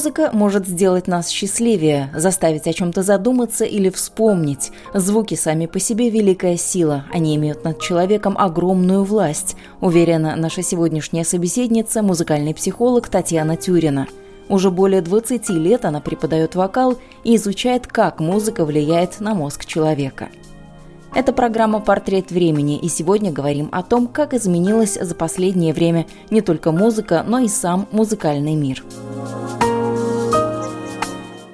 Музыка может сделать нас счастливее, заставить о чем-то задуматься или вспомнить. Звуки сами по себе – великая сила. Они имеют над человеком огромную власть, уверена наша сегодняшняя собеседница, музыкальный психолог Татьяна Тюрина. Уже более 20 лет она преподает вокал и изучает, как музыка влияет на мозг человека. Это программа «Портрет времени», и сегодня говорим о том, как изменилась за последнее время не только музыка, но и сам музыкальный мир.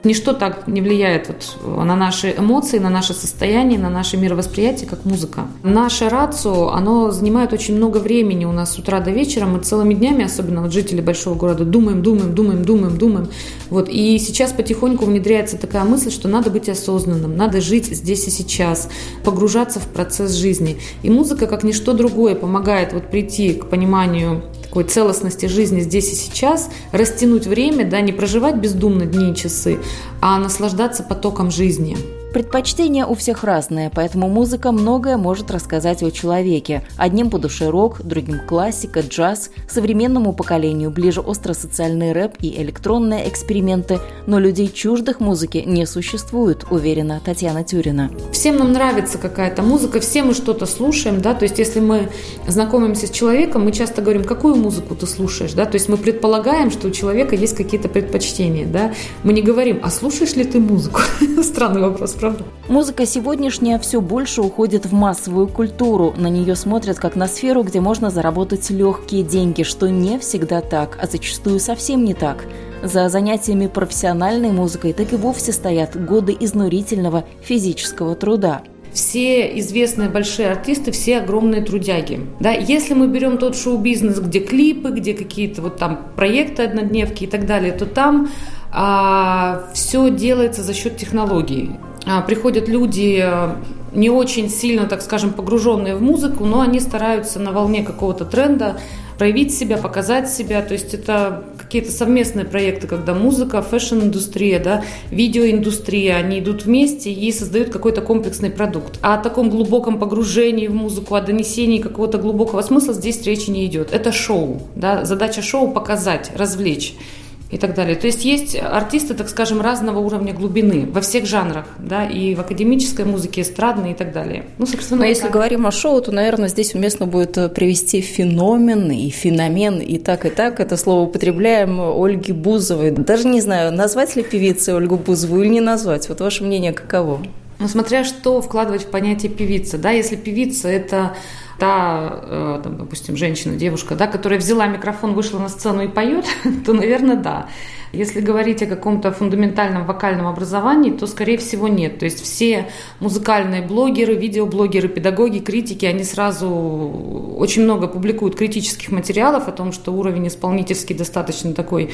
Ничто так не влияет вот на наши эмоции, на наше состояние, на наше мировосприятие, как музыка. Наше рацио, оно занимает очень много времени у нас с утра до вечера. Мы целыми днями, особенно вот жители большого города, думаем, думаем, думаем, думаем, думаем. Вот. И сейчас потихоньку внедряется такая мысль, что надо быть осознанным, надо жить здесь и сейчас, погружаться в процесс жизни. И музыка, как ничто другое, помогает вот прийти к пониманию такой целостности жизни здесь и сейчас, растянуть время, да, не проживать бездумно дни и часы, а наслаждаться потоком жизни. Предпочтения у всех разные, поэтому музыка многое может рассказать о человеке. Одним по душе рок, другим классика, джаз, современному поколению ближе остросоциальный рэп и электронные эксперименты, но людей чуждых музыки не существует, уверена Татьяна Тюрина. Всем нам нравится какая-то музыка, все мы что-то слушаем, да, то есть если мы знакомимся с человеком, мы часто говорим, какую музыку ты слушаешь, да, то есть мы предполагаем, что у человека есть какие-то предпочтения, да, мы не говорим, а слушаешь ли ты музыку? Странный вопрос, Музыка сегодняшняя все больше уходит в массовую культуру. На нее смотрят как на сферу, где можно заработать легкие деньги, что не всегда так, а зачастую совсем не так. За занятиями профессиональной музыкой так и вовсе стоят годы изнурительного физического труда все известные большие артисты, все огромные трудяги. Да, если мы берем тот шоу-бизнес, где клипы, где какие-то вот там проекты однодневки и так далее, то там а, все делается за счет технологий. А, приходят люди э, не очень сильно, так скажем, погруженные в музыку, но они стараются на волне какого-то тренда проявить себя, показать себя. То есть это какие-то совместные проекты, когда музыка, фэшн-индустрия, да, видеоиндустрия, они идут вместе и создают какой-то комплексный продукт. А о таком глубоком погружении в музыку, о донесении какого-то глубокого смысла здесь речи не идет. Это шоу. Да? Задача шоу – показать, развлечь и так далее. То есть есть артисты, так скажем, разного уровня глубины во всех жанрах, да, и в академической музыке, эстрадной и так далее. Ну, собственно, Но если говорим о шоу, то, наверное, здесь уместно будет э, привести феномен и феномен, и так, и так. Это слово употребляем Ольги Бузовой. Даже не знаю, назвать ли певицей Ольгу Бузову или не назвать. Вот ваше мнение каково? Ну, смотря что вкладывать в понятие певица, да, если певица – это та, э, там, допустим, женщина, девушка, да, которая взяла микрофон, вышла на сцену и поет, то, наверное, да. Если говорить о каком-то фундаментальном вокальном образовании, то, скорее всего, нет. То есть все музыкальные блогеры, видеоблогеры, педагоги, критики, они сразу очень много публикуют критических материалов о том, что уровень исполнительский достаточно такой,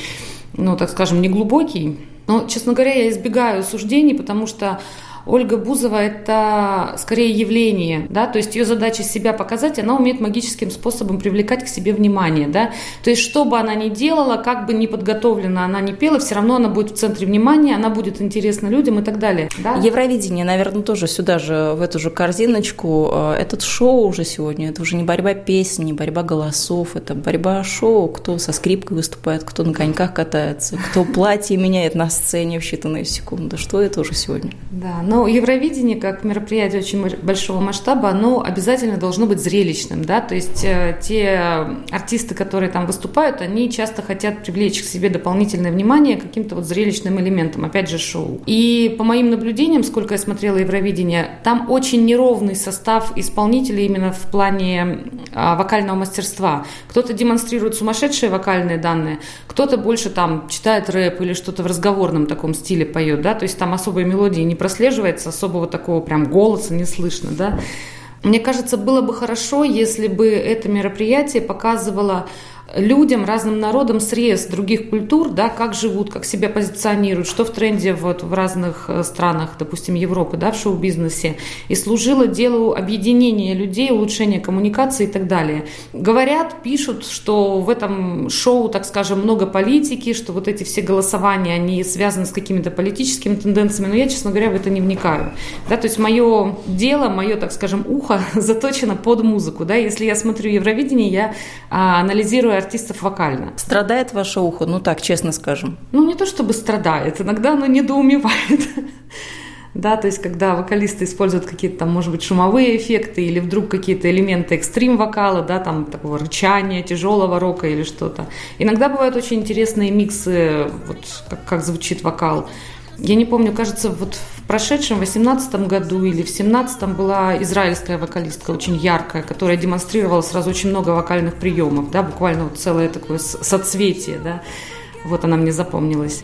ну, так скажем, неглубокий. Но, честно говоря, я избегаю суждений, потому что Ольга Бузова – это скорее явление, да, то есть ее задача себя показать, она умеет магическим способом привлекать к себе внимание, да, то есть что бы она ни делала, как бы ни подготовлена она ни пела, все равно она будет в центре внимания, она будет интересна людям и так далее. Да? Евровидение, наверное, тоже сюда же, в эту же корзиночку. Э, этот шоу уже сегодня, это уже не борьба песен, не борьба голосов, это борьба шоу, кто со скрипкой выступает, кто на коньках катается, кто платье меняет на сцене в считанные секунды. Что это уже сегодня? Да, но Евровидение, как мероприятие очень большого масштаба, оно обязательно должно быть зрелищным, да, то есть э, те артисты, которые там выступают, они часто хотят привлечь к себе дополнительное внимание каким-то вот зрелищным элементом, опять же, шоу. И по моим наблюдениям, сколько я смотрела Евровидение, там очень неровный состав исполнителей именно в плане а, вокального мастерства. Кто-то демонстрирует сумасшедшие вокальные данные, кто-то больше там читает рэп или что-то в разговорном таком стиле поет, да, то есть там особые мелодии не прослеживают прослеживается, особого такого прям голоса не слышно, да. Мне кажется, было бы хорошо, если бы это мероприятие показывало людям, разным народам срез других культур, да, как живут, как себя позиционируют, что в тренде вот в разных э, странах, допустим, Европы, да, в шоу-бизнесе, и служило делу объединения людей, улучшения коммуникации и так далее. Говорят, пишут, что в этом шоу, так скажем, много политики, что вот эти все голосования, они связаны с какими-то политическими тенденциями, но я, честно говоря, в это не вникаю. Да, то есть мое дело, мое, так скажем, ухо заточено под музыку. Да, если я смотрю Евровидение, я а, анализирую артистов вокально. Страдает ваше ухо, ну так, честно скажем? Ну, не то чтобы страдает, иногда оно недоумевает. Да, то есть когда вокалисты используют какие-то там, может быть, шумовые эффекты или вдруг какие-то элементы экстрим-вокала, да, там такого рычания, тяжелого рока или что-то. Иногда бывают очень интересные миксы, вот как, как звучит вокал. Я не помню, кажется, вот прошедшем 18 году или в 17 была израильская вокалистка, очень яркая, которая демонстрировала сразу очень много вокальных приемов, да, буквально вот целое такое соцветие, да. Вот она мне запомнилась.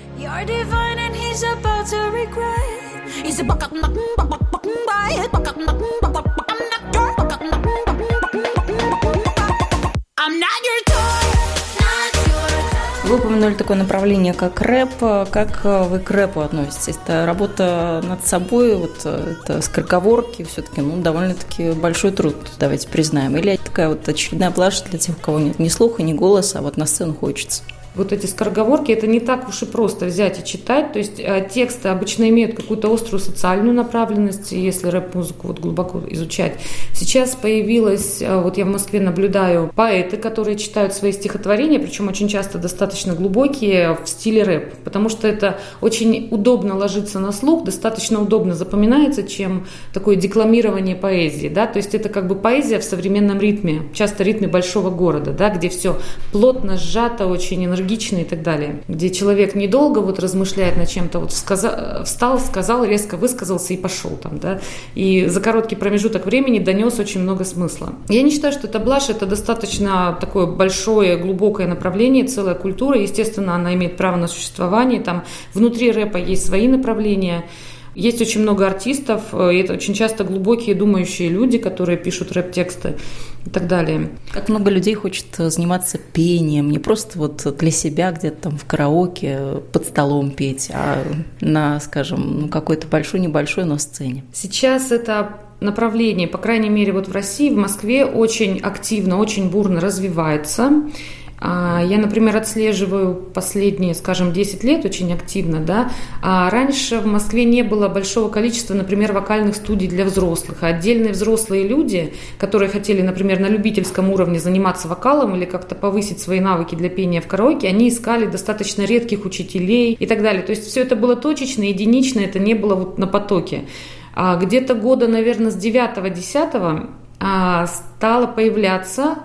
Упомянули такое направление, как рэп. Как вы к рэпу относитесь? Это работа над собой, вот это скороговорки, все-таки ну, довольно-таки большой труд, давайте признаем. Или такая вот очередная блажь для тех, у кого нет ни слуха, ни голоса, а вот на сцену хочется? Вот эти скороговорки, это не так уж и просто взять и читать. То есть э, тексты обычно имеют какую-то острую социальную направленность, если рэп-музыку вот глубоко изучать. Сейчас появилась, э, вот я в Москве наблюдаю поэты, которые читают свои стихотворения, причем очень часто достаточно глубокие в стиле рэп, потому что это очень удобно ложиться на слух, достаточно удобно запоминается, чем такое декламирование поэзии, да, то есть это как бы поэзия в современном ритме, часто ритме большого города, да, где все плотно сжато, очень энергично энергичный и так далее, где человек недолго вот размышляет над чем-то, вот сказа, встал, сказал, резко высказался и пошел там, да, и за короткий промежуток времени донес очень много смысла. Я не считаю, что это блажь, это достаточно такое большое, глубокое направление, целая культура, естественно, она имеет право на существование, там внутри рэпа есть свои направления, есть очень много артистов, э, и это очень часто глубокие думающие люди, которые пишут рэп-тексты и так далее. Как много людей хочет э, заниматься пением, не просто вот для себя где-то там в караоке под столом петь, а на, скажем, ну, какой-то большой-небольшой, но сцене. Сейчас это направление, по крайней мере, вот в России, в Москве очень активно, очень бурно развивается. А, я, например, отслеживаю последние, скажем, 10 лет очень активно, да. А раньше в Москве не было большого количества, например, вокальных студий для взрослых. А отдельные взрослые люди, которые хотели, например, на любительском уровне заниматься вокалом или как-то повысить свои навыки для пения в караоке, они искали достаточно редких учителей и так далее. То есть все это было точечно, единично, это не было вот на потоке. А где-то года, наверное, с 9-10 а, стало появляться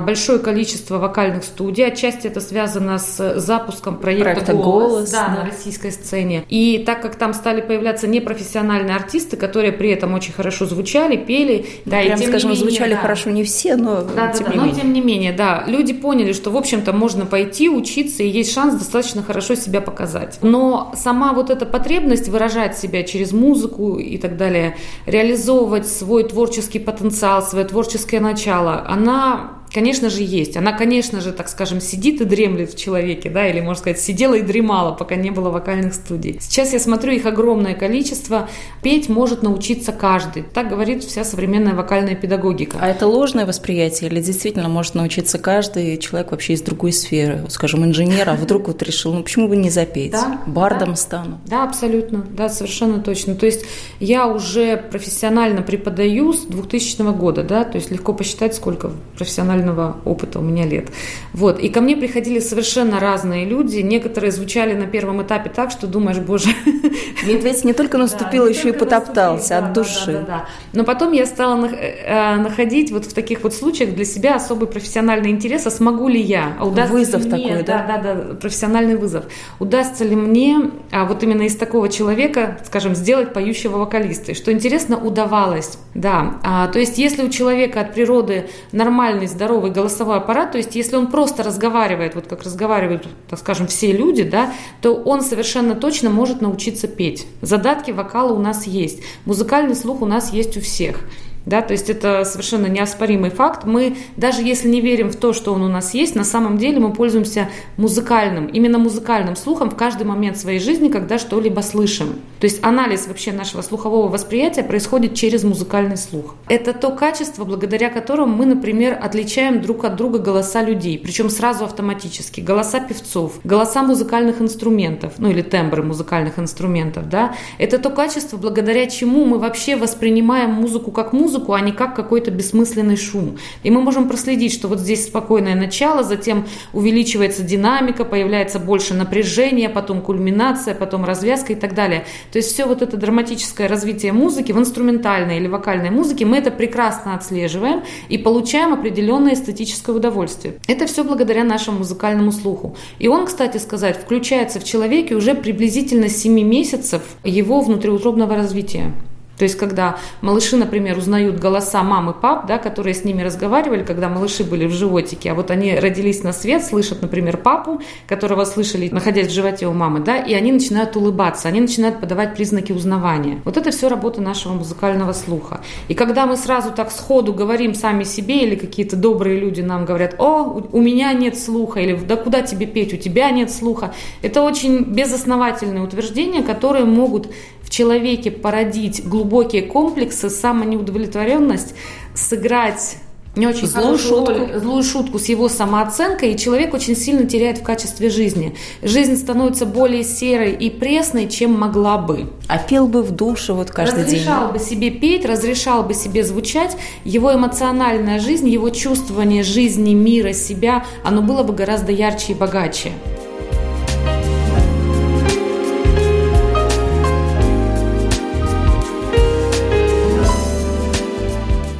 большое количество вокальных студий. Отчасти это связано с запуском проекта, проекта «Голос», «Голос» да, да. на российской сцене. И так как там стали появляться непрофессиональные артисты, которые при этом очень хорошо звучали, пели. Да, Прям, и тем скажем, не менее, звучали да. хорошо не все, но да, тем да, не да, менее. Но тем не менее, да. Люди поняли, что, в общем-то, можно пойти, учиться, и есть шанс достаточно хорошо себя показать. Но сама вот эта потребность выражать себя через музыку и так далее, реализовывать свой творческий потенциал, свое творческое начало, она Конечно же, есть. Она, конечно же, так скажем, сидит и дремлет в человеке, да, или, можно сказать, сидела и дремала, пока не было вокальных студий. Сейчас я смотрю их огромное количество. Петь может научиться каждый. Так говорит вся современная вокальная педагогика. А это ложное восприятие или действительно может научиться каждый человек вообще из другой сферы? Скажем, инженер, а вдруг вот решил, ну почему бы не запеть? Да, Бардом да. стану. Да, абсолютно. Да, совершенно точно. То есть я уже профессионально преподаю с 2000 года, да, то есть легко посчитать, сколько профессионально профессионального опыта у меня лет. Вот. И ко мне приходили совершенно разные люди. Некоторые звучали на первом этапе так, что думаешь, боже... Медведь не только наступил, да, еще и потоптался от души. Да, да, да. Но потом я стала э, находить вот в таких вот случаях для себя особый профессиональный интерес, а смогу ли я? А удастся вызов ли мне, такой, да? Да, да, да, профессиональный вызов. Удастся ли мне а вот именно из такого человека, скажем, сделать поющего вокалиста? И что интересно, удавалось, да. А, то есть если у человека от природы нормальный, здоровый здоровый голосовой аппарат, то есть если он просто разговаривает, вот как разговаривают, так скажем, все люди, да, то он совершенно точно может научиться петь. Задатки вокала у нас есть, музыкальный слух у нас есть у всех. Да, то есть это совершенно неоспоримый факт. Мы, даже если не верим в то, что он у нас есть, на самом деле мы пользуемся музыкальным, именно музыкальным слухом в каждый момент своей жизни, когда что-либо слышим. То есть анализ вообще нашего слухового восприятия происходит через музыкальный слух. Это то качество, благодаря которому мы, например, отличаем друг от друга голоса людей, причем сразу автоматически. Голоса певцов, голоса музыкальных инструментов, ну или тембры музыкальных инструментов, да. Это то качество, благодаря чему мы вообще воспринимаем музыку как музыку, а не как какой-то бессмысленный шум. И мы можем проследить, что вот здесь спокойное начало, затем увеличивается динамика, появляется больше напряжения, потом кульминация, потом развязка и так далее. То есть все вот это драматическое развитие музыки в инструментальной или вокальной музыке мы это прекрасно отслеживаем и получаем определенное эстетическое удовольствие. Это все благодаря нашему музыкальному слуху. И он, кстати сказать, включается в человеке уже приблизительно 7 месяцев его внутриутробного развития. То есть, когда малыши, например, узнают голоса мамы, пап, да, которые с ними разговаривали, когда малыши были в животике, а вот они родились на свет, слышат, например, папу, которого слышали, находясь в животе у мамы, да, и они начинают улыбаться, они начинают подавать признаки узнавания. Вот это все работа нашего музыкального слуха. И когда мы сразу так сходу говорим сами себе, или какие-то добрые люди нам говорят, о, у меня нет слуха, или да куда тебе петь, у тебя нет слуха, это очень безосновательные утверждения, которые могут в человеке породить глубокие комплексы, самонеудовлетворенность, сыграть не очень злую шутку. Роль, злую шутку с его самооценкой, и человек очень сильно теряет в качестве жизни. Жизнь становится более серой и пресной, чем могла бы. А пел бы в душе вот каждый разрешал день. Разрешал бы себе петь, разрешал бы себе звучать, его эмоциональная жизнь, его чувствование жизни, мира, себя, оно было бы гораздо ярче и богаче.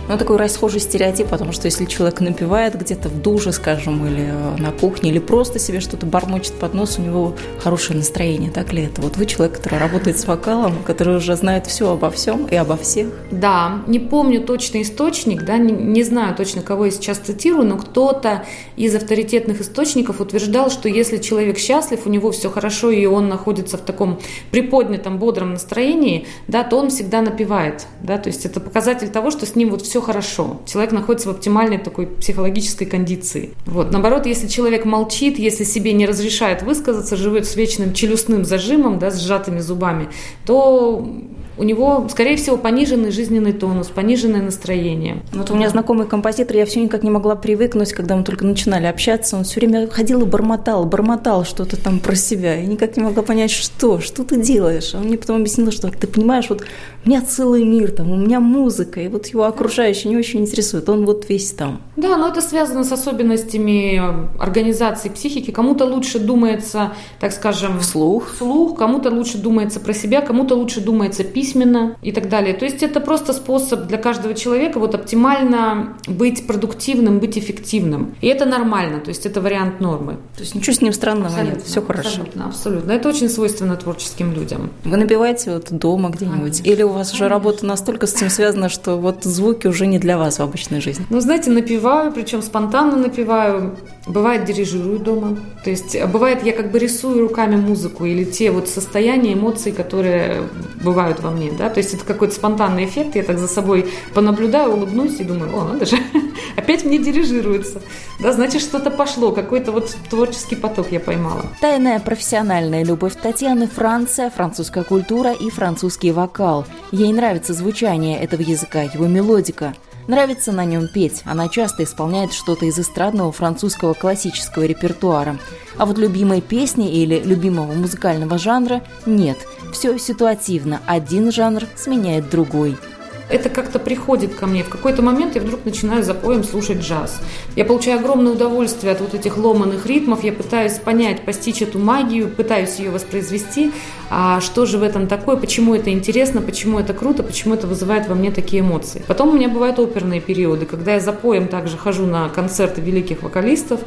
Ну, такой расхожий стереотип, потому что если человек напивает где-то в душе, скажем, или э, на кухне, или просто себе что-то бормочет под нос, у него хорошее настроение, так ли это? Вот вы человек, который работает с вокалом, который уже знает все обо всем и обо всех. Да, не помню точный источник, да, не, не знаю точно, кого я сейчас цитирую, но кто-то из авторитетных источников утверждал, что если человек счастлив, у него все хорошо, и он находится в таком приподнятом, бодром настроении, да, то он всегда напивает, да, то есть это показатель того, что с ним вот все все хорошо. Человек находится в оптимальной такой психологической кондиции. Вот. Наоборот, если человек молчит, если себе не разрешает высказаться, живет с вечным челюстным зажимом, да, с сжатыми зубами, то у него, скорее всего, пониженный жизненный тонус, пониженное настроение. Вот у меня знакомый композитор, я все никак не могла привыкнуть, когда мы только начинали общаться, он все время ходил и бормотал, бормотал что-то там про себя. Я никак не могла понять, что, что ты делаешь. Он мне потом объяснил, что ты понимаешь, вот у меня целый мир, там, у меня музыка, и вот его окружающие не очень интересует, он вот весь там. Да, но это связано с особенностями организации психики. Кому-то лучше думается, так скажем, вслух, вслух кому-то лучше думается про себя, кому-то лучше думается письма, письменно и так далее. То есть это просто способ для каждого человека вот оптимально быть продуктивным, быть эффективным. И это нормально, то есть это вариант нормы. То есть ничего с ним странного абсолютно, нет, все хорошо. Абсолютно, абсолютно. Это очень свойственно творческим людям. Вы набиваете вот дома где-нибудь? Конечно, Или у вас конечно. уже работа настолько с этим связана, что вот звуки уже не для вас в обычной жизни? Ну, знаете, напиваю, причем спонтанно напиваю. Бывает, дирижирую дома. То есть а бывает, я как бы рисую руками музыку или те вот состояния, эмоции, которые бывают во мне. Да? То есть это какой-то спонтанный эффект. Я так за собой понаблюдаю, улыбнусь и думаю, о, надо же, опять мне дирижируется. Да, значит, что-то пошло, какой-то вот творческий поток я поймала. Тайная профессиональная любовь Татьяны – Франция, французская культура и французский вокал. Ей нравится звучание этого языка, его мелодика – Нравится на нем петь, она часто исполняет что-то из эстрадного французского классического репертуара. А вот любимой песни или любимого музыкального жанра нет. Все ситуативно, один жанр сменяет другой это как-то приходит ко мне. В какой-то момент я вдруг начинаю за поем слушать джаз. Я получаю огромное удовольствие от вот этих ломаных ритмов. Я пытаюсь понять, постичь эту магию, пытаюсь ее воспроизвести. А что же в этом такое, почему это интересно, почему это круто, почему это вызывает во мне такие эмоции. Потом у меня бывают оперные периоды, когда я за поем также хожу на концерты великих вокалистов,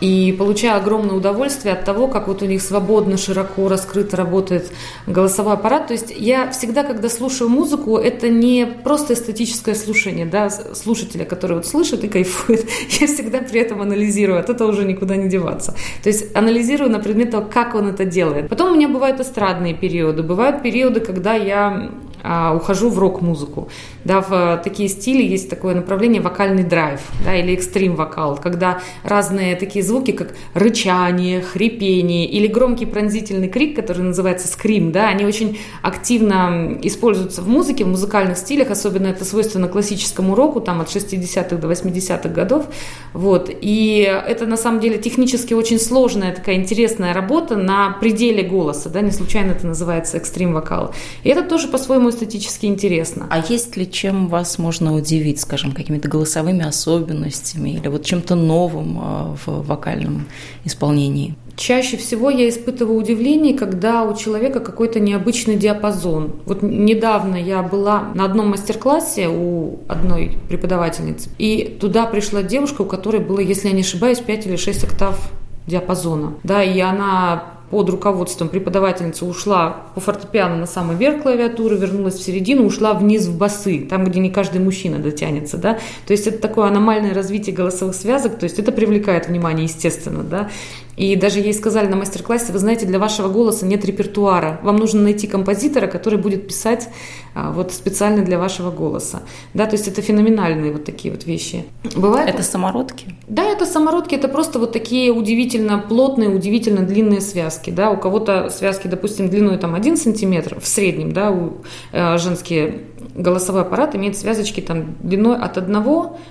и получаю огромное удовольствие от того, как вот у них свободно, широко, раскрыто работает голосовой аппарат. То есть я всегда, когда слушаю музыку, это не просто эстетическое слушание, да, слушателя, который вот слышит и кайфует. Я всегда при этом анализирую, от этого уже никуда не деваться. То есть анализирую на предмет того, как он это делает. Потом у меня бывают эстрадные периоды, бывают периоды, когда я а, ухожу в рок-музыку. Да, в а, такие стили есть такое направление вокальный драйв, да, или экстрим вокал, когда разные такие звуки, как рычание, хрипение или громкий пронзительный крик, который называется скрим, да, они очень активно используются в музыке, в музыкальных стилях, особенно это свойственно классическому року, там от 60-х до 80-х годов, вот, и это на самом деле технически очень сложная такая интересная работа на пределе голоса, да, не случайно это называется экстрим вокал. И это тоже по-своему эстетически интересно. А есть ли чем вас можно удивить, скажем, какими-то голосовыми особенностями или вот чем-то новым а, в вокальном исполнении? Чаще всего я испытываю удивление, когда у человека какой-то необычный диапазон. Вот недавно я была на одном мастер-классе у одной преподавательницы, и туда пришла девушка, у которой было, если я не ошибаюсь, 5 или 6 октав диапазона. Да, и она под руководством преподавательницы ушла по фортепиано на самый верх клавиатуры, вернулась в середину, ушла вниз в басы, там, где не каждый мужчина дотянется, да, то есть это такое аномальное развитие голосовых связок, то есть это привлекает внимание, естественно, да, и даже ей сказали на мастер-классе, вы знаете, для вашего голоса нет репертуара. Вам нужно найти композитора, который будет писать а, вот специально для вашего голоса. Да, то есть это феноменальные вот такие вот вещи. Бывает? Это самородки? Да, это самородки. Это просто вот такие удивительно плотные, удивительно длинные связки. Да, у кого-то связки, допустим, длиной там 1 сантиметр в среднем, да, у э, женские голосовой аппарат имеет связочки там длиной от 1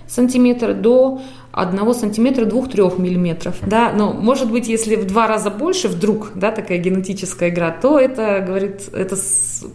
сантиметра до 1 сантиметра 2-3 миллиметров. Да, но может быть, если в два раза больше вдруг, да, такая генетическая игра, то это, говорит, это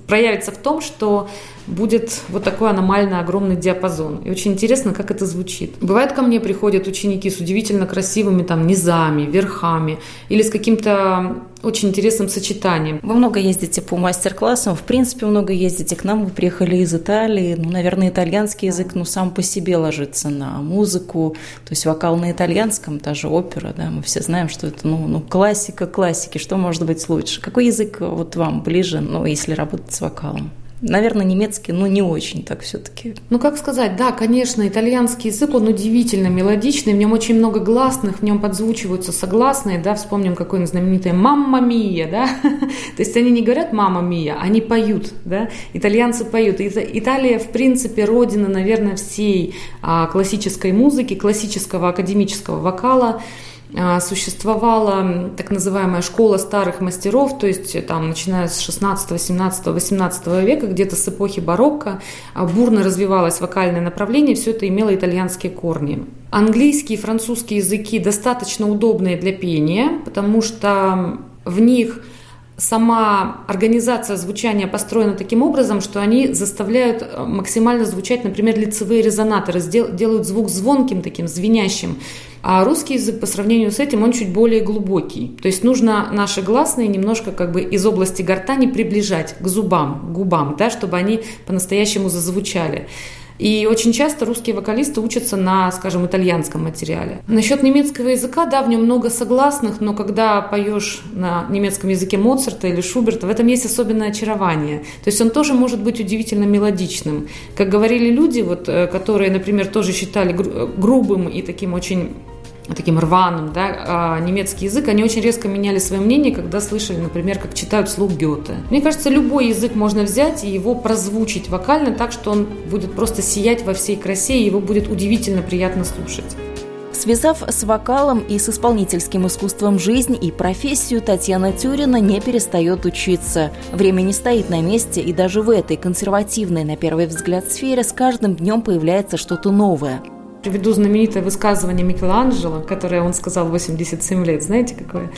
проявится в том, что будет вот такой аномально огромный диапазон. И очень интересно, как это звучит. Бывает, ко мне приходят ученики с удивительно красивыми там низами, верхами или с каким-то очень интересным сочетанием. Вы много ездите по мастер-классам, в принципе, много ездите к нам, вы приехали из Италии, ну, наверное, итальянский язык, ну, сам по себе ложится на музыку, то есть вокал на итальянском, та же опера, да, мы все знаем, что это, ну, ну классика классики, что может быть лучше? Какой язык вот вам ближе, ну, если работать с вокалом? Наверное, немецкий, но не очень так все-таки. Ну, как сказать, да, конечно, итальянский язык, он удивительно мелодичный, в нем очень много гласных, в нем подзвучиваются согласные, да, вспомним какое-нибудь знаменитое «мамма мия», да, то есть они не говорят «мама мия», они поют, да, итальянцы поют. Италия, в принципе, родина, наверное, всей а, классической музыки, классического академического вокала, существовала так называемая школа старых мастеров, то есть э, там, начиная с 16, 17, 18 века, где-то с эпохи барокко, а, бурно развивалось вокальное направление, все это имело итальянские корни. Английский и французский языки достаточно удобные для пения, потому что в них сама организация звучания построена таким образом, что они заставляют э, максимально звучать, например, лицевые резонаторы, делают звук звонким таким, звенящим. А русский язык по сравнению с этим, он чуть более глубокий. То есть нужно наши гласные немножко как бы из области гортани приближать к зубам, к губам, да, чтобы они по-настоящему зазвучали. И очень часто русские вокалисты учатся на, скажем, итальянском материале. Насчет немецкого языка, да, в нем много согласных, но когда поешь на немецком языке Моцарта или Шуберта, в этом есть особенное очарование. То есть он тоже может быть удивительно мелодичным. Как говорили люди, вот, э, которые, например, тоже считали грубым и таким очень таким рваным, да, а немецкий язык, они очень резко меняли свое мнение, когда слышали, например, как читают слух Гёте. Мне кажется, любой язык можно взять и его прозвучить вокально так, что он будет просто сиять во всей красе, и его будет удивительно приятно слушать. Связав с вокалом и с исполнительским искусством жизнь и профессию, Татьяна Тюрина не перестает учиться. Время не стоит на месте, и даже в этой консервативной, на первый взгляд, сфере с каждым днем появляется что-то новое – Приведу знаменитое высказывание Микеланджело, которое он сказал в 87 лет. Знаете какое?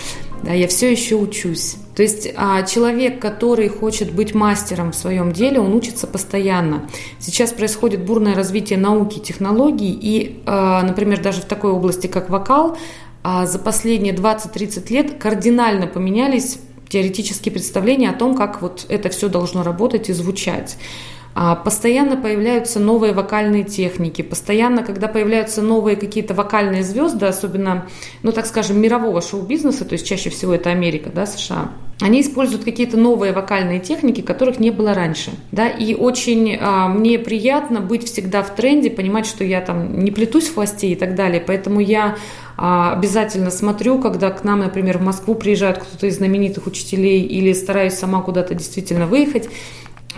Да, я все еще учусь. То есть а, человек, который хочет быть мастером в своем деле, он учится постоянно. Сейчас происходит бурное развитие науки, технологий, и, а, например, даже в такой области, как вокал, а, за последние 20-30 лет кардинально поменялись теоретические представления о том, как вот это все должно работать и звучать. А, постоянно появляются новые вокальные техники, постоянно, когда появляются новые какие-то вокальные звезды, особенно, ну так скажем, мирового шоу-бизнеса, то есть чаще всего это Америка, да, США, они используют какие-то новые вокальные техники, которых не было раньше. Да, и очень а, мне приятно быть всегда в тренде, понимать, что я там не плетусь в хвосте и так далее. Поэтому я а, обязательно смотрю, когда к нам, например, в Москву приезжают кто-то из знаменитых учителей или стараюсь сама куда-то действительно выехать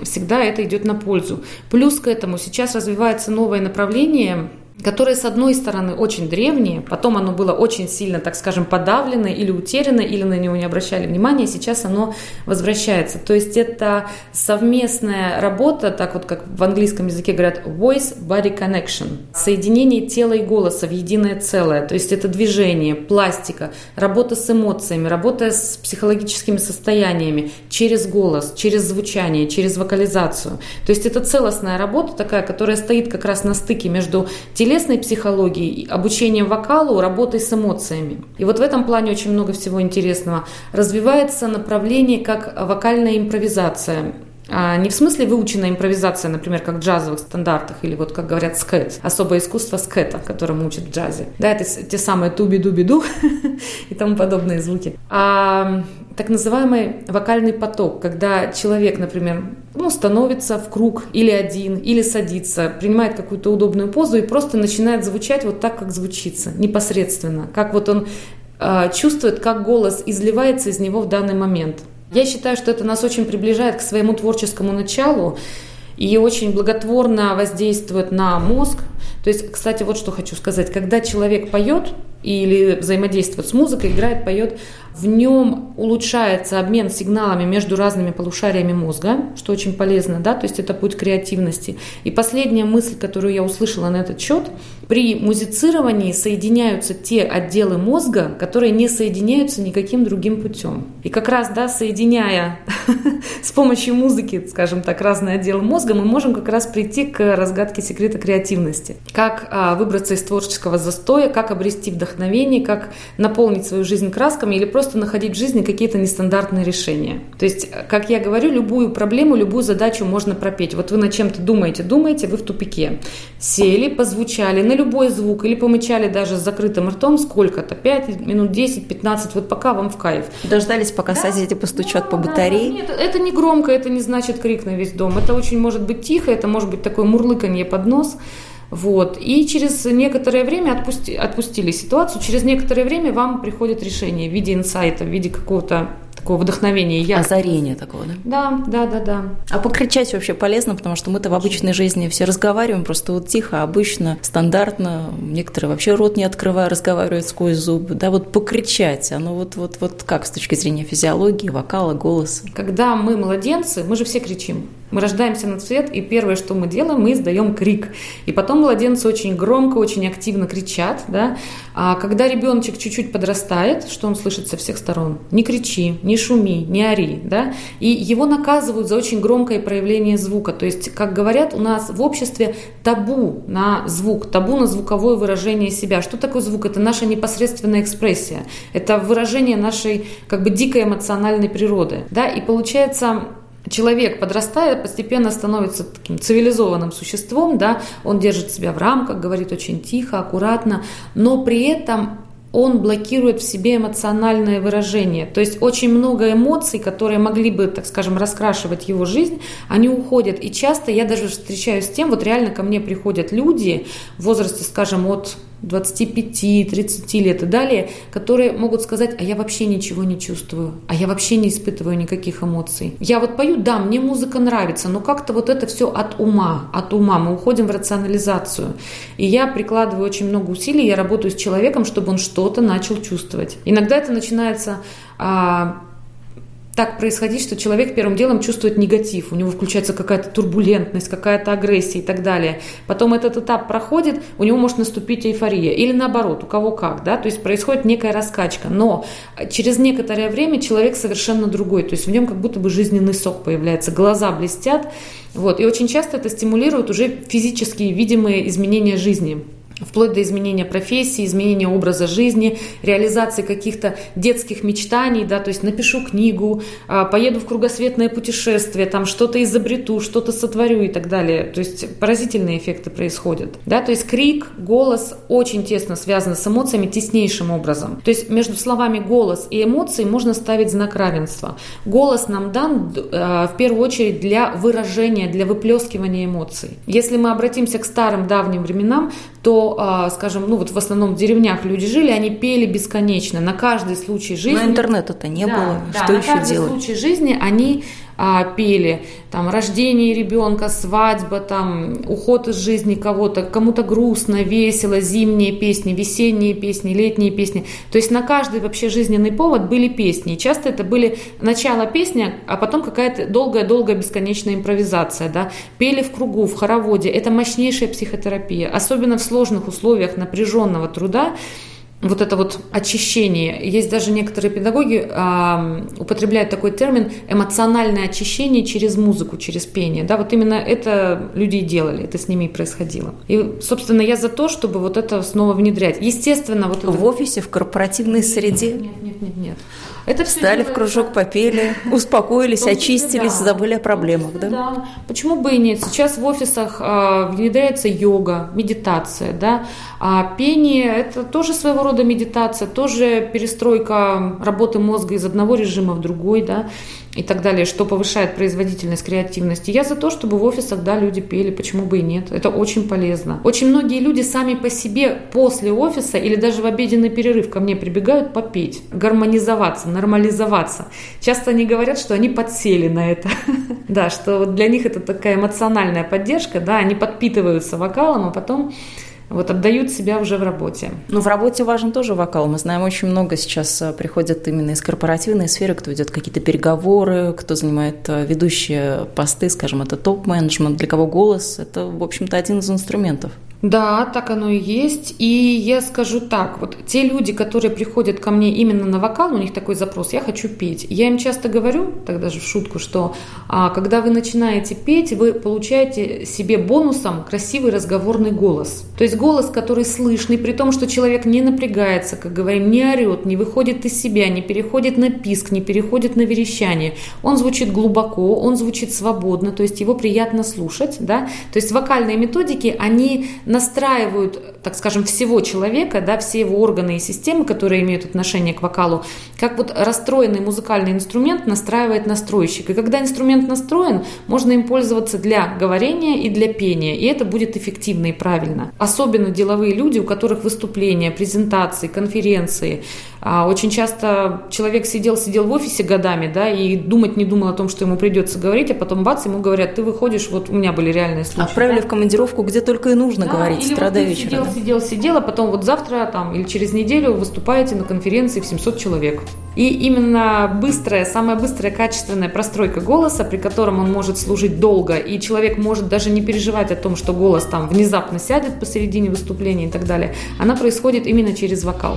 всегда это идет на пользу. Плюс к этому сейчас развивается новое направление которое, с одной стороны, очень древнее, потом оно было очень сильно, так скажем, подавлено или утеряно, или на него не обращали внимания, сейчас оно возвращается. То есть это совместная работа, так вот как в английском языке говорят, voice-body connection, соединение тела и голоса в единое целое. То есть это движение, пластика, работа с эмоциями, работа с психологическими состояниями через голос, через звучание, через вокализацию. То есть это целостная работа такая, которая стоит как раз на стыке между телесной психологией, обучением вокалу, работой с эмоциями. И вот в этом плане очень много всего интересного. Развивается направление как вокальная импровизация. А не в смысле выученная импровизация, например, как в джазовых стандартах, или вот, как говорят, скэт, особое искусство скэта, которому учат в джазе. Да, это те самые туби-дуби-ду и тому подобные звуки. А так называемый вокальный поток, когда человек, например, ну, становится в круг или один, или садится, принимает какую-то удобную позу и просто начинает звучать вот так, как звучится, непосредственно, как вот он э, чувствует, как голос изливается из него в данный момент. Я считаю, что это нас очень приближает к своему творческому началу и очень благотворно воздействует на мозг. То есть, кстати, вот что хочу сказать. Когда человек поет или взаимодействует с музыкой, играет, поет, в нем улучшается обмен сигналами между разными полушариями мозга, что очень полезно, да, то есть это путь креативности. И последняя мысль, которую я услышала на этот счет, при музицировании соединяются те отделы мозга, которые не соединяются никаким другим путем. И как раз, да, соединяя с помощью музыки, скажем так, разные отделы мозга, мы можем как раз прийти к разгадке секрета креативности. Как а, выбраться из творческого застоя, как обрести вдохновение, как наполнить свою жизнь красками или просто просто находить в жизни какие-то нестандартные решения. То есть, как я говорю, любую проблему, любую задачу можно пропеть. Вот вы над чем-то думаете, думаете, вы в тупике. Сели, позвучали на любой звук или помычали даже с закрытым ртом сколько-то, 5 минут, 10, 15, вот пока вам в кайф. Дождались, пока да? соседи постучат да, по батарее? Да, нет, это не громко, это не значит крик на весь дом. Это очень может быть тихо, это может быть такое мурлыканье под нос. Вот. И через некоторое время отпусти, отпустили ситуацию, через некоторое время вам приходит решение в виде инсайта, в виде какого-то такого вдохновения. Я... Озарения такого, да? Да, да, да, да. А покричать вообще полезно, потому что мы-то в обычной жизни все разговариваем, просто вот тихо, обычно, стандартно. Некоторые вообще рот не открывая, разговаривают сквозь зубы. Да, вот покричать, оно вот, вот, вот как с точки зрения физиологии, вокала, голоса? Когда мы младенцы, мы же все кричим. Мы рождаемся на свет, и первое, что мы делаем, мы издаем крик. И потом младенцы очень громко, очень активно кричат. Да? А когда ребеночек чуть-чуть подрастает, что он слышит со всех сторон? Не кричи, не шуми, не ори. Да? И его наказывают за очень громкое проявление звука. То есть, как говорят, у нас в обществе табу на звук, табу на звуковое выражение себя. Что такое звук? Это наша непосредственная экспрессия. Это выражение нашей как бы дикой эмоциональной природы. Да? И получается, человек, подрастая, постепенно становится таким цивилизованным существом, да, он держит себя в рамках, говорит очень тихо, аккуратно, но при этом он блокирует в себе эмоциональное выражение. То есть очень много эмоций, которые могли бы, так скажем, раскрашивать его жизнь, они уходят. И часто я даже встречаюсь с тем, вот реально ко мне приходят люди в возрасте, скажем, от 25-30 лет и далее, которые могут сказать, а я вообще ничего не чувствую, а я вообще не испытываю никаких эмоций. Я вот пою, да, мне музыка нравится, но как-то вот это все от ума, от ума, мы уходим в рационализацию. И я прикладываю очень много усилий, я работаю с человеком, чтобы он что-то начал чувствовать. Иногда это начинается а, так происходить, что человек первым делом чувствует негатив, у него включается какая-то турбулентность, какая-то агрессия и так далее. Потом этот этап проходит, у него может наступить эйфория. Или наоборот, у кого как, да, то есть происходит некая раскачка. Но через некоторое время человек совершенно другой, то есть в нем как будто бы жизненный сок появляется, глаза блестят, вот. И очень часто это стимулирует уже физические видимые изменения жизни вплоть до изменения профессии, изменения образа жизни, реализации каких-то детских мечтаний, да, то есть напишу книгу, а, поеду в кругосветное путешествие, там что-то изобрету, что-то сотворю и так далее. То есть поразительные эффекты происходят, да, то есть крик, голос очень тесно связаны с эмоциями теснейшим образом. То есть между словами голос и эмоции можно ставить знак равенства. Голос нам дан э, в первую очередь для выражения, для выплескивания эмоций. Если мы обратимся к старым давним временам, то, а, скажем, ну вот в основном в деревнях люди жили, они пели бесконечно на каждый случай жизни. Но интернета-то не да, было, да, что на еще каждый делать? случай жизни они а, пели, там, рождение ребенка, свадьба, там, уход из жизни кого-то, кому-то грустно, весело, зимние песни, весенние песни, летние песни. То есть на каждый вообще жизненный повод были песни. И часто это были начало песни, а потом какая-то долгая-долгая бесконечная импровизация, да. Пели в кругу, в хороводе. Это мощнейшая психотерапия, особенно в сложных условиях напряженного труда вот это вот очищение. Есть даже некоторые педагоги э, употребляют такой термин эмоциональное очищение через музыку, через пение. Да, вот именно это люди и делали, это с ними и происходило. И, собственно, я за то, чтобы вот это снова внедрять. Естественно, вот в это... офисе, в корпоративной среде. Нет, нет, нет, нет. Это Встали в кружок, попели, успокоились, очистились, да. забыли о проблемах, да? Да. Почему бы и нет? Сейчас в офисах э, внедряется йога, медитация, да. А пение – это тоже своего рода медитация, тоже перестройка работы мозга из одного режима в другой, да и так далее, что повышает производительность, креативность. я за то, чтобы в офисах, да, люди пели, почему бы и нет. Это очень полезно. Очень многие люди сами по себе после офиса или даже в обеденный перерыв ко мне прибегают попеть, гармонизоваться, нормализоваться. Часто они говорят, что они подсели на это. Да, что для них это такая эмоциональная поддержка, да, они подпитываются вокалом, а потом вот отдают себя уже в работе. Но в работе важен тоже вокал. Мы знаем, очень много сейчас э, приходят именно из корпоративной сферы, кто ведет какие-то переговоры, кто занимает э, ведущие посты, скажем, это топ-менеджмент, для кого голос – это, в общем-то, один из инструментов. Да, так оно и есть. И я скажу так, вот те люди, которые приходят ко мне именно на вокал, у них такой запрос, я хочу петь. Я им часто говорю, тогда же в шутку, что а, когда вы начинаете петь, вы получаете себе бонусом красивый разговорный голос. То есть голос, который слышный, при том, что человек не напрягается, как говорим, не орет, не выходит из себя, не переходит на писк, не переходит на верещание. Он звучит глубоко, он звучит свободно, то есть его приятно слушать. Да? То есть вокальные методики, они настраивают, так скажем, всего человека, да, все его органы и системы, которые имеют отношение к вокалу, как вот расстроенный музыкальный инструмент настраивает настройщик. И когда инструмент настроен, можно им пользоваться для говорения и для пения, и это будет эффективно и правильно. Особенно деловые люди, у которых выступления, презентации, конференции. А очень часто человек сидел, сидел в офисе годами, да, и думать не думал о том, что ему придется говорить, а потом бац, ему говорят, ты выходишь, вот у меня были реальные случаи. Отправили да? в командировку, где только и нужно да, говорить, или вот Сидел, сидел, сидел, а потом вот завтра там или через неделю выступаете на конференции в 700 человек. И именно быстрая, самая быстрая качественная простройка голоса, при котором он может служить долго, и человек может даже не переживать о том, что голос там внезапно сядет посередине выступления и так далее, она происходит именно через вокал.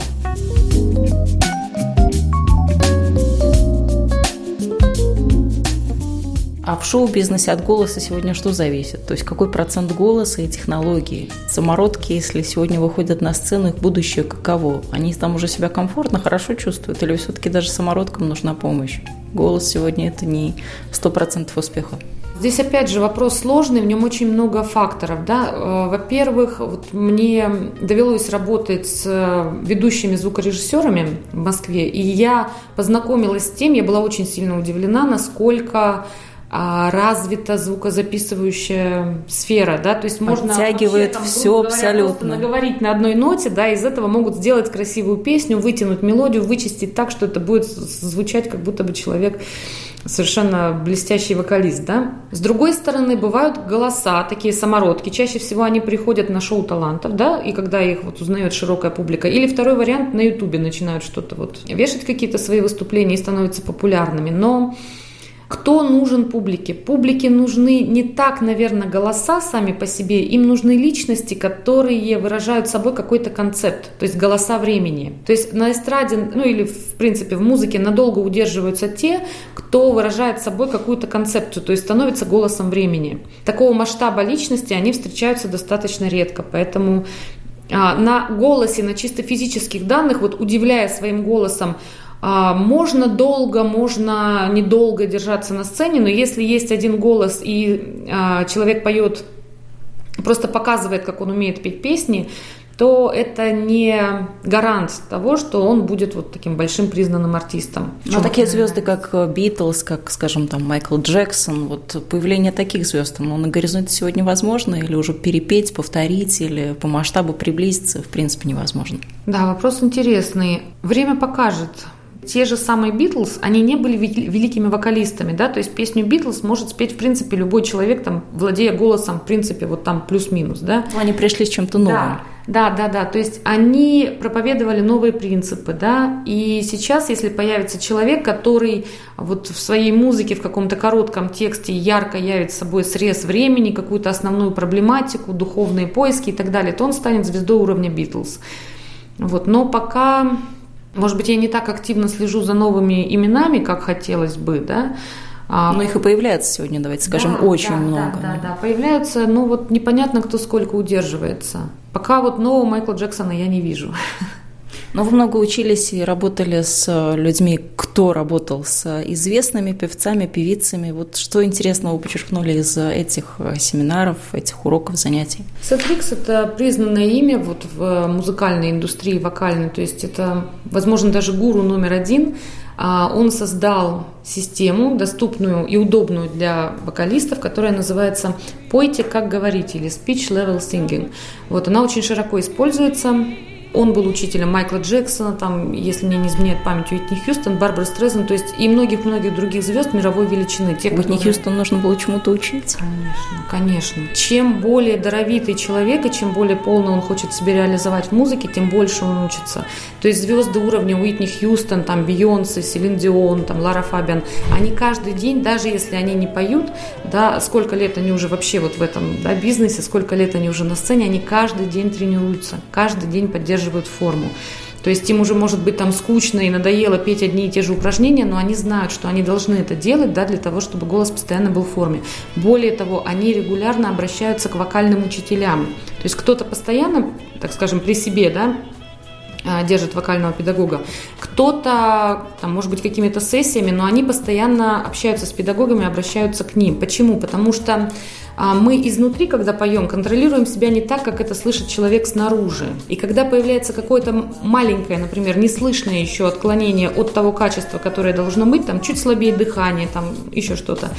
А в шоу-бизнесе от голоса сегодня что зависит? То есть какой процент голоса и технологии? Самородки, если сегодня выходят на сцену, их будущее каково? Они там уже себя комфортно, хорошо чувствуют? Или все-таки даже самородкам нужна помощь? Голос сегодня это не 100% успеха. Здесь опять же вопрос сложный, в нем очень много факторов. Да? Э, во-первых, вот мне довелось работать с ведущими звукорежиссерами в Москве, и я познакомилась с тем, я была очень сильно удивлена, насколько развита звукозаписывающая сфера, да, то есть можно Подтягивает вообще, там, все говоря, абсолютно. наговорить на одной ноте, да, из этого могут сделать красивую песню, вытянуть мелодию, вычистить так, что это будет звучать, как будто бы человек совершенно блестящий вокалист, да. С другой стороны, бывают голоса, такие самородки, чаще всего они приходят на шоу талантов, да, и когда их вот узнает широкая публика. Или второй вариант, на ютубе начинают что-то вот вешать какие-то свои выступления и становятся популярными, но кто нужен публике? Публике нужны не так, наверное, голоса сами по себе, им нужны личности, которые выражают собой какой-то концепт, то есть голоса времени. То есть на эстраде, ну или в принципе в музыке надолго удерживаются те, кто выражает собой какую-то концепцию, то есть становится голосом времени. Такого масштаба личности они встречаются достаточно редко, поэтому а, на голосе, на чисто физических данных, вот удивляя своим голосом можно долго, можно недолго держаться на сцене, но если есть один голос и а, человек поет, просто показывает, как он умеет петь песни, то это не гарант того, что он будет вот таким большим признанным артистом. Но такие звезды, как Битлз, как, скажем, там Майкл Джексон, вот появление таких звезд, ну, на горизонте сегодня возможно или уже перепеть, повторить, или по масштабу приблизиться, в принципе, невозможно? Да, вопрос интересный. Время покажет. Те же самые Битлз, они не были великими вокалистами, да, то есть песню Битлз может спеть, в принципе, любой человек, там, владея голосом, в принципе, вот там плюс-минус, да. Они пришли с чем-то новым. Да. Да, да, да. То есть они проповедовали новые принципы, да. И сейчас, если появится человек, который вот в своей музыке в каком-то коротком тексте ярко явит собой срез времени, какую-то основную проблематику, духовные поиски и так далее, то он станет звездой уровня Битлз. Вот. Но пока, может быть, я не так активно слежу за новыми именами, как хотелось бы, да, а, но их и появляется сегодня, давайте скажем, да, очень да, много. Да, да, да, появляются, ну вот непонятно, кто сколько удерживается. Пока вот нового Майкла Джексона я не вижу. Но вы много учились и работали с людьми, кто работал с известными певцами, певицами. Вот что интересного вы подчеркнули из этих семинаров, этих уроков, занятий? Сетрикс – это признанное имя вот в музыкальной индустрии, вокальной. То есть это, возможно, даже гуру номер один – а, он создал систему, доступную и удобную для вокалистов, которая называется «Пойте, как говорите» или «Speech Level Singing». Вот, она очень широко используется он был учителем Майкла Джексона, там, если мне не изменяет память, Уитни Хьюстон, Барбара Стрейзен, то есть и многих-многих других звезд мировой величины. Те, Уитни которые... Хьюстон нужно было чему-то учить? Конечно, конечно. Чем более даровитый человек и чем более полно он хочет себя реализовать в музыке, тем больше он учится. То есть звезды уровня Уитни Хьюстон, там, Бейонсе, Селин Дион, там, Лара Фабиан, они каждый день, даже если они не поют, да, сколько лет они уже вообще вот в этом да, бизнесе, сколько лет они уже на сцене, они каждый день тренируются, каждый день поддерживают поддерживают форму. То есть им уже может быть там скучно и надоело петь одни и те же упражнения, но они знают, что они должны это делать да, для того, чтобы голос постоянно был в форме. Более того, они регулярно обращаются к вокальным учителям. То есть кто-то постоянно, так скажем, при себе, да, а, держит вокального педагога. Кто-то, там, может быть, какими-то сессиями, но они постоянно общаются с педагогами, обращаются к ним. Почему? Потому что мы изнутри, когда поем, контролируем себя не так, как это слышит человек снаружи. И когда появляется какое-то маленькое, например, неслышное еще отклонение от того качества, которое должно быть, там чуть слабее дыхание, там еще что-то,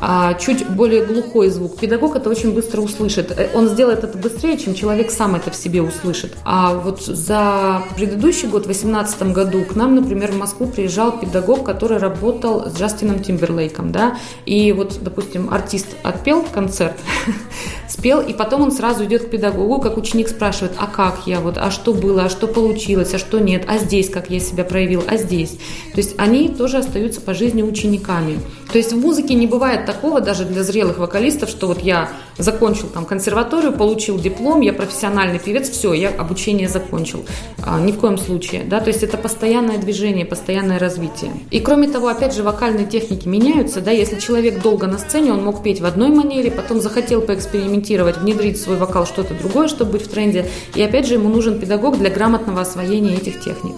а чуть более глухой звук, педагог это очень быстро услышит. Э, он сделает это быстрее, чем человек сам это в себе услышит. А вот за предыдущий год, в 2018 году, к нам, например, в Москву приезжал педагог, который работал с Джастином Тимберлейком, да, и вот, допустим, артист отпел концерт, концерт, спел, и потом он сразу идет к педагогу, как ученик спрашивает, а как я, вот, а что было, а что получилось, а что нет, а здесь как я себя проявил, а здесь. То есть они тоже остаются по жизни учениками. То есть в музыке не бывает такого даже для зрелых вокалистов, что вот я закончил там консерваторию, получил диплом, я профессиональный певец, все, я обучение закончил. А, ни в коем случае, да, то есть это постоянное движение, постоянное развитие. И кроме того, опять же, вокальные техники меняются, да, если человек долго на сцене, он мог петь в одной манере, потом захотел поэкспериментировать, внедрить в свой вокал что-то другое, чтобы быть в тренде, и опять же ему нужен педагог для грамотного освоения этих техник.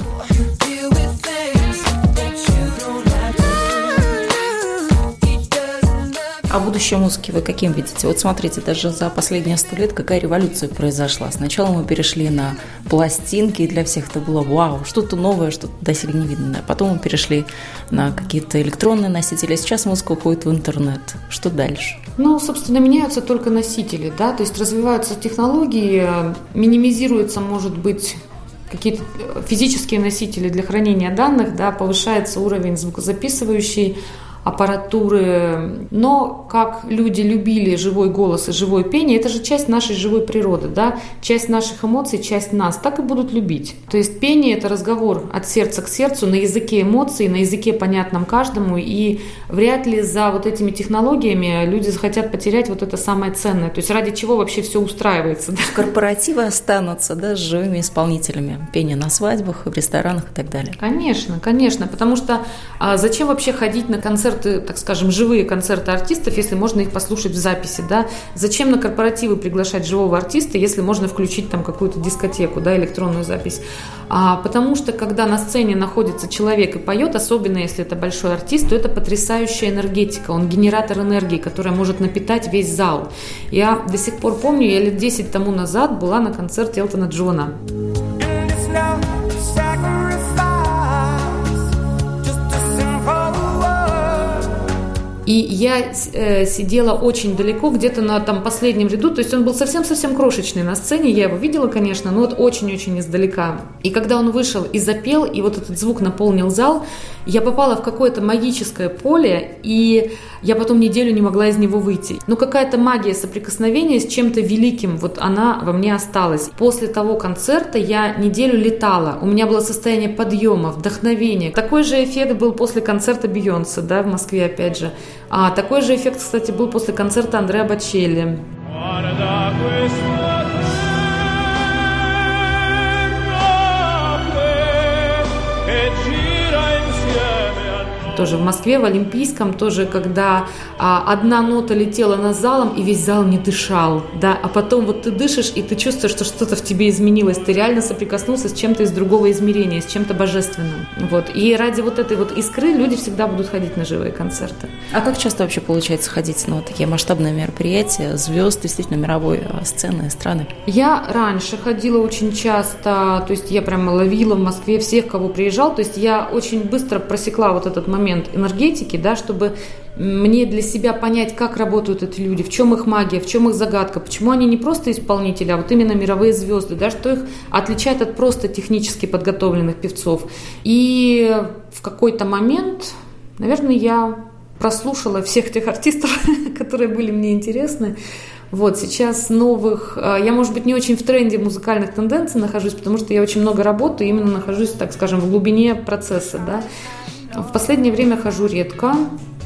А будущее музыки вы каким видите? Вот смотрите, даже за последние сто лет какая революция произошла. Сначала мы перешли на пластинки, и для всех это было вау, что-то новое, что-то доселе невиданное. Потом мы перешли на какие-то электронные носители, а сейчас музыка уходит в интернет. Что дальше? Ну, собственно, меняются только носители, да, то есть развиваются технологии, минимизируется, может быть, какие-то физические носители для хранения данных, да, повышается уровень звукозаписывающей аппаратуры. Но как люди любили живой голос и живое пение, это же часть нашей живой природы, да, часть наших эмоций, часть нас, так и будут любить. То есть пение – это разговор от сердца к сердцу на языке эмоций, на языке понятном каждому, и вряд ли за вот этими технологиями люди захотят потерять вот это самое ценное. То есть ради чего вообще все устраивается. Да? Корпоративы останутся, да, с живыми исполнителями. Пение на свадьбах, в ресторанах и так далее. Конечно, конечно, потому что а зачем вообще ходить на концерт концерты, так скажем, живые концерты артистов, если можно их послушать в записи, да? Зачем на корпоративы приглашать живого артиста, если можно включить там какую-то дискотеку, да, электронную запись? А, потому что, когда на сцене находится человек и поет, особенно если это большой артист, то это потрясающая энергетика, он генератор энергии, которая может напитать весь зал. Я до сих пор помню, я лет 10 тому назад была на концерте Элтона Джона. И я э, сидела очень далеко, где-то на там последнем ряду, то есть он был совсем-совсем крошечный на сцене, я его видела, конечно, но вот очень-очень издалека. И когда он вышел и запел, и вот этот звук наполнил зал, я попала в какое-то магическое поле, и я потом неделю не могла из него выйти. Но какая-то магия соприкосновения с чем-то великим, вот она во мне осталась. После того концерта я неделю летала, у меня было состояние подъема, вдохновения. Такой же эффект был после концерта Бейонсе, да, в Москве опять же. А такой же эффект, кстати, был после концерта Андреа Бачелли. Тоже в Москве, в Олимпийском, тоже когда а, одна нота летела над залом, и весь зал не дышал, да, а потом вот ты дышишь, и ты чувствуешь, что что-то в тебе изменилось, ты реально соприкоснулся с чем-то из другого измерения, с чем-то божественным, вот, и ради вот этой вот искры люди всегда будут ходить на живые концерты. А как часто вообще получается ходить на вот такие масштабные мероприятия, звезд, действительно мировой а, сцены, страны? Я раньше ходила очень часто, то есть я прямо ловила в Москве всех, кого приезжал, то есть я очень быстро просекла вот этот момент момент энергетики, да, чтобы мне для себя понять, как работают эти люди, в чем их магия, в чем их загадка, почему они не просто исполнители, а вот именно мировые звезды, да, что их отличает от просто технически подготовленных певцов. И в какой-то момент, наверное, я прослушала всех тех артистов, которые были мне интересны. Вот, сейчас новых... А, я, может быть, не очень в тренде музыкальных тенденций нахожусь, потому что я очень много работаю, именно нахожусь, так скажем, в глубине процесса, да. В последнее время хожу редко.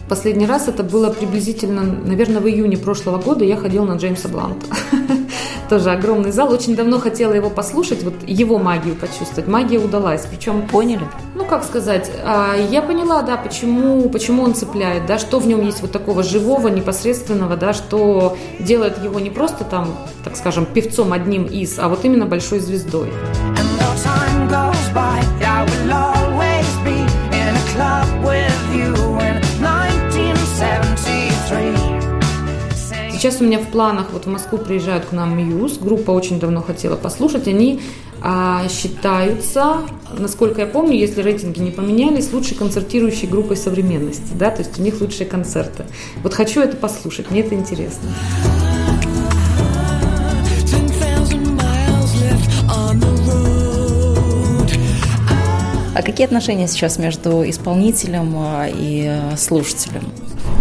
Последний раз это было приблизительно, наверное, в июне прошлого года я ходила на Джеймса Бланта. Тоже огромный зал. Очень давно хотела его послушать, вот его магию почувствовать. Магия удалась. Причем... Поняли? Ну, как сказать, а, я поняла, да, почему, почему он цепляет, да, что в нем есть вот такого живого, непосредственного, да, что делает его не просто там, так скажем, певцом одним из, а вот именно большой звездой. Сейчас у меня в планах, вот в Москву приезжают к нам Мьюз, группа очень давно хотела послушать, они а, считаются, насколько я помню, если рейтинги не поменялись, лучшей концертирующей группой современности, да, то есть у них лучшие концерты. Вот хочу это послушать, мне это интересно. А какие отношения сейчас между исполнителем а, и а, слушателем?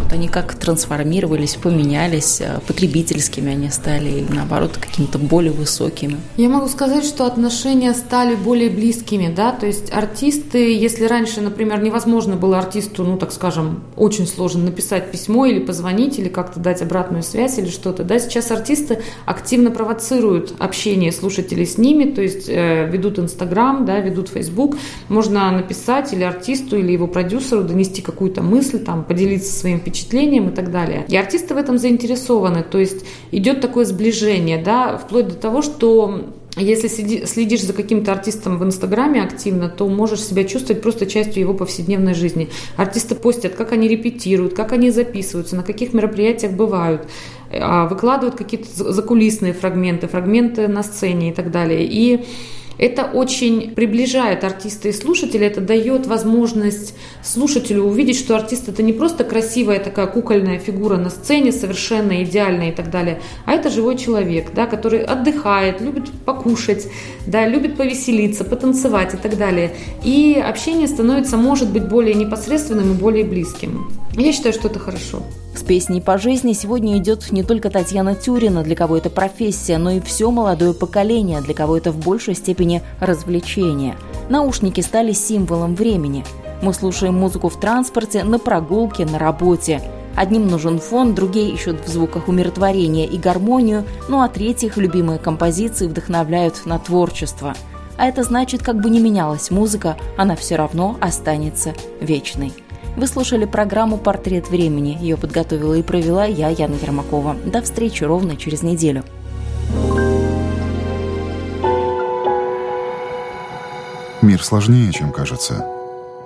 Вот они как трансформировались, поменялись, э, потребительскими они стали или наоборот какими-то более высокими? Я могу сказать, что отношения стали более близкими, да, то есть артисты, если раньше, например, невозможно было артисту, ну так скажем, очень сложно написать письмо или позвонить, или как-то дать обратную связь или что-то, да, сейчас артисты активно провоцируют общение слушателей с ними, то есть э, ведут Инстаграм, да, ведут Фейсбук, можно написать или артисту, или его продюсеру донести какую-то мысль, там, поделиться своим впечатлением, впечатлением и так далее. И артисты в этом заинтересованы, то есть идет такое сближение, да, вплоть до того, что если следишь за каким-то артистом в Инстаграме активно, то можешь себя чувствовать просто частью его повседневной жизни. Артисты постят, как они репетируют, как они записываются, на каких мероприятиях бывают, а, выкладывают какие-то закулисные фрагменты, фрагменты на сцене и так далее. И это очень приближает артиста и слушателя, это дает возможность слушателю увидеть, что артист это не просто красивая такая кукольная фигура на сцене, совершенно идеальная и так далее, а это живой человек, да, который отдыхает, любит покушать, да, любит повеселиться, потанцевать и так далее. И общение становится, может быть, более непосредственным и более близким. Я считаю, что это хорошо. С песней по жизни сегодня идет не только Татьяна Тюрина, для кого это профессия, но и все молодое поколение, для кого это в большей степени развлечение. Наушники стали символом времени. Мы слушаем музыку в транспорте, на прогулке, на работе. Одним нужен фон, другие ищут в звуках умиротворение и гармонию, ну а третьих любимые композиции вдохновляют на творчество. А это значит, как бы ни менялась музыка, она все равно останется вечной. Вы слушали программу «Портрет времени». Ее подготовила и провела я, Яна Ермакова. До встречи ровно через неделю. Мир сложнее, чем кажется,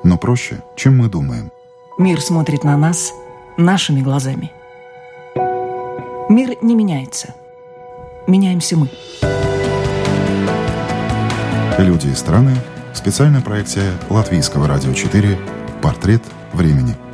но проще, чем мы думаем. Мир смотрит на нас нашими глазами. Мир не меняется. Меняемся мы. Люди и страны. Специальная проекция Латвийского радио 4 «Портрет времени.